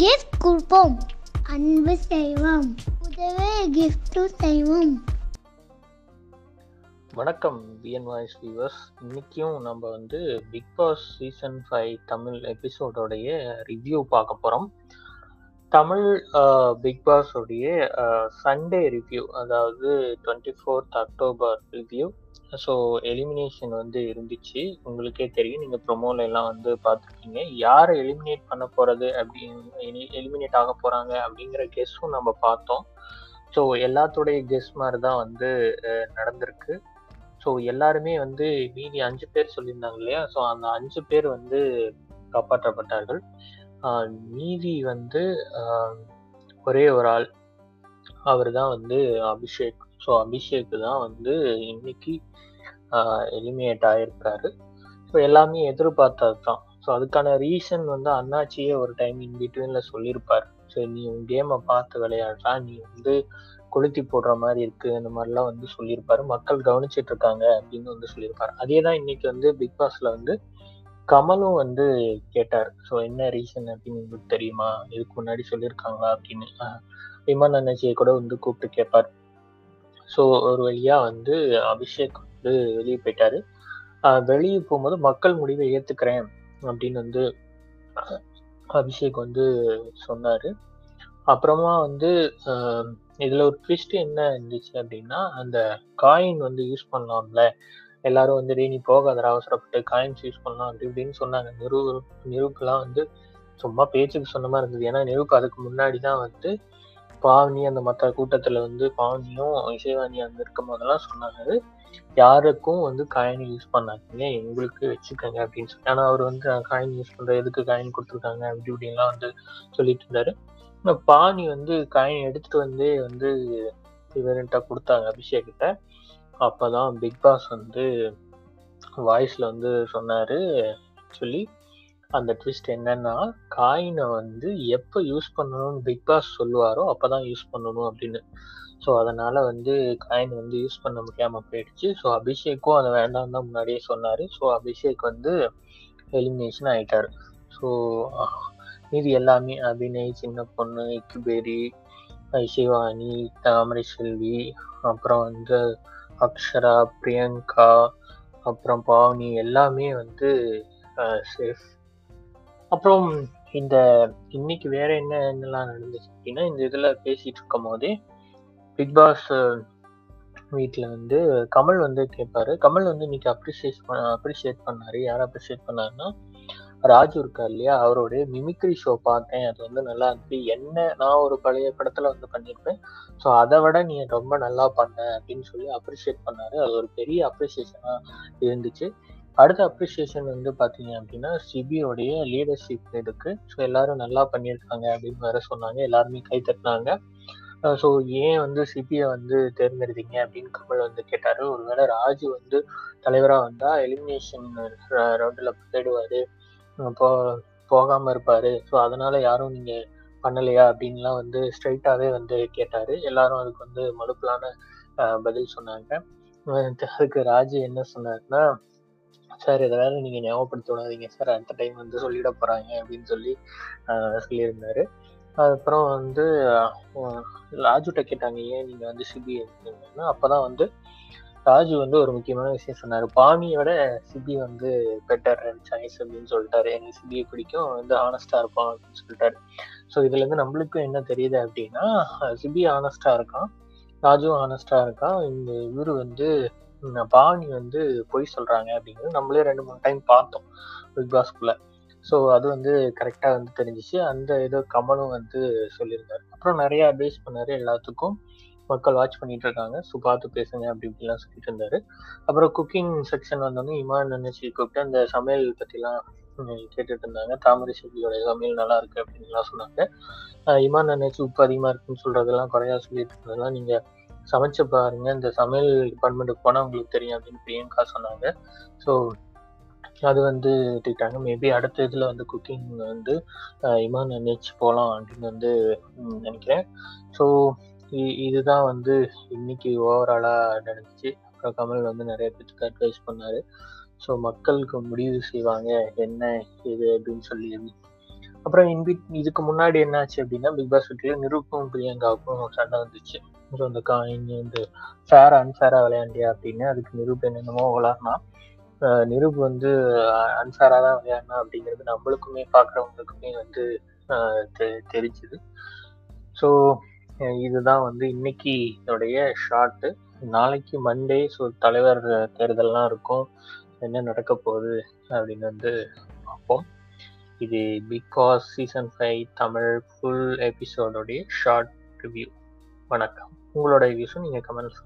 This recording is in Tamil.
கிஃப்ட் கொடுப்போம் அன்பு செய்வோம். உதவே கிஃப்ட் செய்வோம். வணக்கம் பிஎன் வாய்ஸ் வியூவர்ஸ் இன்னைக்கும் நம்ம வந்து Bigg Boss season five Tamil எபிசோடோடைய review பார்க்க போகிறோம் தமிழ் பிக் பாஸ் உடைய சண்டே ரிவ்யூ அதாவது twenty fourth October review so elimination வந்து இருந்துச்சு. உங்களுக்கே தெரியும். நீங்கள் ப்ரொமோல எல்லாம் வந்து பார்த்துருக்கீங்க. யாரை எலிமினேட் பண்ண போகிறது அப்படின்னு எலிமினேட் ஆக போகிறாங்க அப்படிங்கிற கெஸ்ஸும் நம்ம பார்த்தோம். ஸோ எல்லாத்துடைய கெஸ் மாதிரி தான் வந்து நடந்திருக்கு. ஸோ எல்லாருமே வந்து மீதி அஞ்சு பேர் சொல்லியிருந்தாங்க இல்லையா? ஸோ அந்த அஞ்சு பேர் வந்து காப்பாற்றப்பட்டார்கள். மீதி வந்து ஒரே ஒரு ஆள். அவர் தான் வந்து அபிஷேக். ஸோ அபிஷேக் தான் வந்து இன்னைக்கு எலிமினேட் ஆயிருக்காரு. ஸோ எல்லாமே எதிர்பார்த்தது தான் ஸோ அதுக்கான ரீசன் வந்து அண்ணாச்சியே ஒரு டைம் இன் பிட்வீன்ல சொல்லியிருப்பார். ஸோ நீ உன் கேமை பார்த்து விளையாடுறா. நீ வந்து கொளுத்தி போடுற மாதிரி இருக்கு. இந்த மாதிரிலாம் வந்து சொல்லியிருப்பாரு. மக்கள் கவனிச்சிட்டு இருக்காங்க அப்படின்னு வந்து சொல்லியிருப்பாரு. அதே தான் இன்னைக்கு வந்து பிக் பாஸ்ல வந்து கமலும் வந்து கேட்டார். ஸோ என்ன ரீசன் அப்படின்னு உங்களுக்கு தெரியுமா? இதுக்கு முன்னாடி சொல்லியிருக்காங்களா அப்படின்னு? விமான அண்ணாச்சியை கூட வந்து கூப்பிட்டு கேட்பார். ஸோ ஒரு வழியாக வந்து அபிஷேக் வந்து வெளியே போயிட்டாரு. வெளியே போகும்போது மக்கள் முடிவை ஏற்றுக்கிறேன் அப்படின்னு வந்து அபிஷேக் வந்து சொன்னார். அப்புறமா வந்து இதில் ஒரு ட்விஸ்ட் என்ன இருந்துச்சு அப்படின்னா அந்த காயின் வந்து யூஸ் பண்ணலாம்ல. எல்லாரும் வந்து டேய் நீ போகாதரா அவசரப்பட்டு காயின்ஸ் யூஸ் பண்ணலாம் அப்படி இப்படின்னு சொன்னாங்க. நிரு நிருப்புலாம் வந்து சும்மா பேச்சுக்கு சொன்ன மாதிரி இருந்தது. ஏன்னா நிருப்பு அதுக்கு முன்னாடி தான் வந்து பாவனி அந்த மற்ற கூட்டத்துல வந்து பாவனியும் இசைவாணி அங்க இருக்கும் போதெல்லாம் சொன்னாங்க. யாருக்கும் வந்து காயின் யூஸ் பண்ணாதீங்க எங்களுக்கு வச்சுக்கோங்க அப்படின்னு சொல்லி. ஆனா அவர் வந்து காயின் யூஸ் பண்ற எதுக்கு காயின் கொடுத்துருக்காங்க? அப்படி இப்படின்லாம் வந்து சொல்லிட்டு இருந்தாரு. பாணி வந்து காயின் எடுத்துட்டு வந்து வந்து இவர்கிட்ட கொடுத்தாங்க அபிஷேக்கிட்ட அப்பதான் பிக் பாஸ் வந்து வாய்ஸ்ல வந்து சொன்னாரு சொல்லி அந்த ட்விஸ்ட் என்னன்னா காயினை வந்து எப்போ யூஸ் பண்ணணும்னு பிக் பாஸ் சொல்லுவாரோ அப்போதான் யூஸ் பண்ணணும் அப்படின்னு. ஸோ அதனால வந்து காயின் வந்து யூஸ் பண்ண முடியாமல் போயிடுச்சு. ஸோ அபிஷேக்கும் அதை வேண்டாம் தான் முன்னாடியே சொன்னார். ஸோ அபிஷேக் வந்து எலிமினேஷன் ஆகிட்டார் ஸோ மீதி எல்லாமே அபிநய் சின்ன பொண்ணு இக்குபேரி சிவானி தாமரை செல்வி அப்புறம் வந்து அக்ஷரா பிரியங்கா அப்புறம் பாவனி எல்லாமே வந்து சேஃப் அப்புறம் இந்த இன்னைக்கு வேற என்ன என்னெல்லாம் நடந்துச்சு அப்படின்னா இந்த இதில் பேசிட்டு இருக்கும் போதே பிக் பாஸ் வீட்டில் வந்து கமல் வந்து கேட்பாரு கமல் வந்து இன்னைக்கு அப்ரிஷியேட் பண்ண அப்ரிஷியேட் பண்ணாரு. யார் அப்ரிஷியேட் பண்ணாருன்னா ராஜு இருக்கார் இல்லையா? அவருடைய மிமிக்ரி ஷோ பார்த்தேன். அது வந்து நல்லா இருந்துச்சு. என்ன நான் ஒரு பழைய படத்துல வந்து பண்ணியிருப்பேன் ஸோ அதை விட நீ ரொம்ப நல்லா பண்ண அப்படின்னு சொல்லி அப்ரிஷியேட் பண்ணாரு. அது ஒரு பெரிய அப்ரிசியேஷனாக இருந்துச்சு. அடுத்த அப்ரிசியேஷன் வந்து பார்த்தீங்க அப்படின்னா சிபியோடைய லீடர்ஷிப் இருக்கு. ஸோ எல்லாரும் நல்லா பண்ணியிருக்காங்க அப்படின்னு வேற சொன்னாங்க. எல்லாருமே கை தட்டினாங்க. ஸோ ஏன் வந்து சிபியை வந்து தேர்ந்தெடுத்தீங்க அப்படின்னு கமல் வந்து கேட்டாரு. ஒருவேளை ராஜு வந்து தலைவராக வந்தால் எலிமினேஷன் ரவுண்டில் போயிடுவார் போ போகாமல் இருப்பார். ஸோ அதனால யாரும் நீங்கள் பண்ணலையா அப்படின்லாம் வந்து ஸ்ட்ரைட்டாகவே வந்து கேட்டார். எல்லாரும் அதுக்கு வந்து மலுப்பலான பதில் சொன்னாங்க. அதுக்கு ராஜு என்ன சொன்னார்னா சார் இதை வேற நீங்க ஞாபகப்படுத்த விடாதீங்க சார். அடுத்த டைம் வந்து சொல்லிட போறாங்க அப்படின்னு சொல்லி சொல்லியிருந்தாரு. அதுக்கப்புறம் வந்து ராஜுட்ட கேட்டாங்க ஏன் நீங்க வந்து சிபி எடுத்தீங்கன்னா அப்பதான் வந்து ராஜு வந்து ஒரு முக்கியமான விஷயம் சொன்னாரு. பாமியோட சிபி வந்து பெட்டர் சாய்ஸ் அப்படின்னு சொல்லிட்டாரு. எனக்கு சிபியை பிடிக்கும் வந்து ஆனஸ்டா இருப்பான் அப்படின்னு சொல்லிட்டாரு. ஸோ இதுல இருந்து நம்மளுக்கும் என்ன தெரியுது அப்படின்னா சிபி ஆனஸ்டா இருக்கான் ராஜுவும் ஆனஸ்டா இருக்கான். இந்த இவரு வந்து பாவனி பாணி வந்து பொய் சொல்றாங்க அப்படிங்கிறது நம்மளே ரெண்டு மூணு டைம் பார்த்தோம் பிக் பாஸ்குள்ள ஸோ அது வந்து கரெக்டாக வந்து தெரிஞ்சிச்சு. அந்த இது கமலும் வந்து சொல்லியிருந்தாரு. அப்புறம் நிறைய அட்வைஸ் பண்ணாரு எல்லாத்துக்கும். மக்கள் வாட்ச் பண்ணிட்டு இருக்காங்க. ஸோ பார்த்து பேசுங்க அப்படி இப்படிலாம் சொல்லிட்டு இருந்தாரு. அப்புறம் குக்கிங் செக்ஷன் வந்தோடனே இமான் நினைச்சு கூப்பிட்டு அந்த சமையல் பற்றிலாம் கேட்டுட்டு இருந்தாங்க. தாமரை செல்வியோட சமையல் நல்லா இருக்கு அப்படின்லாம் சொன்னாங்க. இமான் நினைச்சு உப்பு அதிகமாக இருக்குன்னு சொல்றதெல்லாம் குறையா சொல்லிட்டு இருந்ததெல்லாம் நீங்கள் சமைச்சு பாருங்க. இந்த சமையல் டிபார்ட்மெண்ட்டுக்கு போனால் உங்களுக்கு தெரியும் அப்படின்னு பிரியங்கா சொன்னாங்க. ஸோ அது வந்து எடுத்துக்கிட்டாங்க மேபி அடுத்த இதில் வந்து குக்கிங் வந்து இமான் நினைச்சு போகலாம் அப்படின்னு வந்து நினைக்கிறேன். ஸோ இதுதான் வந்து இன்னைக்கு ஓவராலாக நடந்துச்சு. அப்புறம் கமல் வந்து நிறைய பேருக்கு அட்வைஸ் பண்ணார். ஸோ மக்களுக்கு முடிவு செய்வாங்க. என்ன இது அப்படின்னு சொல்லி. அப்புறம் இன்பிட் இதுக்கு முன்னாடி என்னாச்சு அப்படின்னா பிக் பாஸ் வீட்டில் நிருப்பும் பிரியங்காவுக்கும் சண்டை வந்துச்சு. ஸோ அந்த காயின் இந்த ஃபேர் அன்ஃபேராக விளையாண்டியா அப்படின்னு அதுக்கு நிரூப் என்னென்னமோ விளாட்னா நிரூப் வந்து அன்ஃபேராக தான் விளையாடினா அப்படிங்கிறது நம்மளுக்குமே பார்க்குறவங்களுக்குமே வந்து தெ- தெரிஞ்சுது. ஸோ இதுதான் வந்து இன்னைக்கு என்னுடைய ஷார்ட்டு நாளைக்கு மண்டே ஸோ தலைவர் தேர்தல்லாம் இருக்கும். என்ன நடக்க போகுது அப்படின்னு வந்து பார்ப்போம். இது Bigg Boss season five Tamil full எபிசோடோடைய short review வணக்கம். உங்களோட ரிவ்யூஸும் நீங்கள் கமெண்ட்ஸ்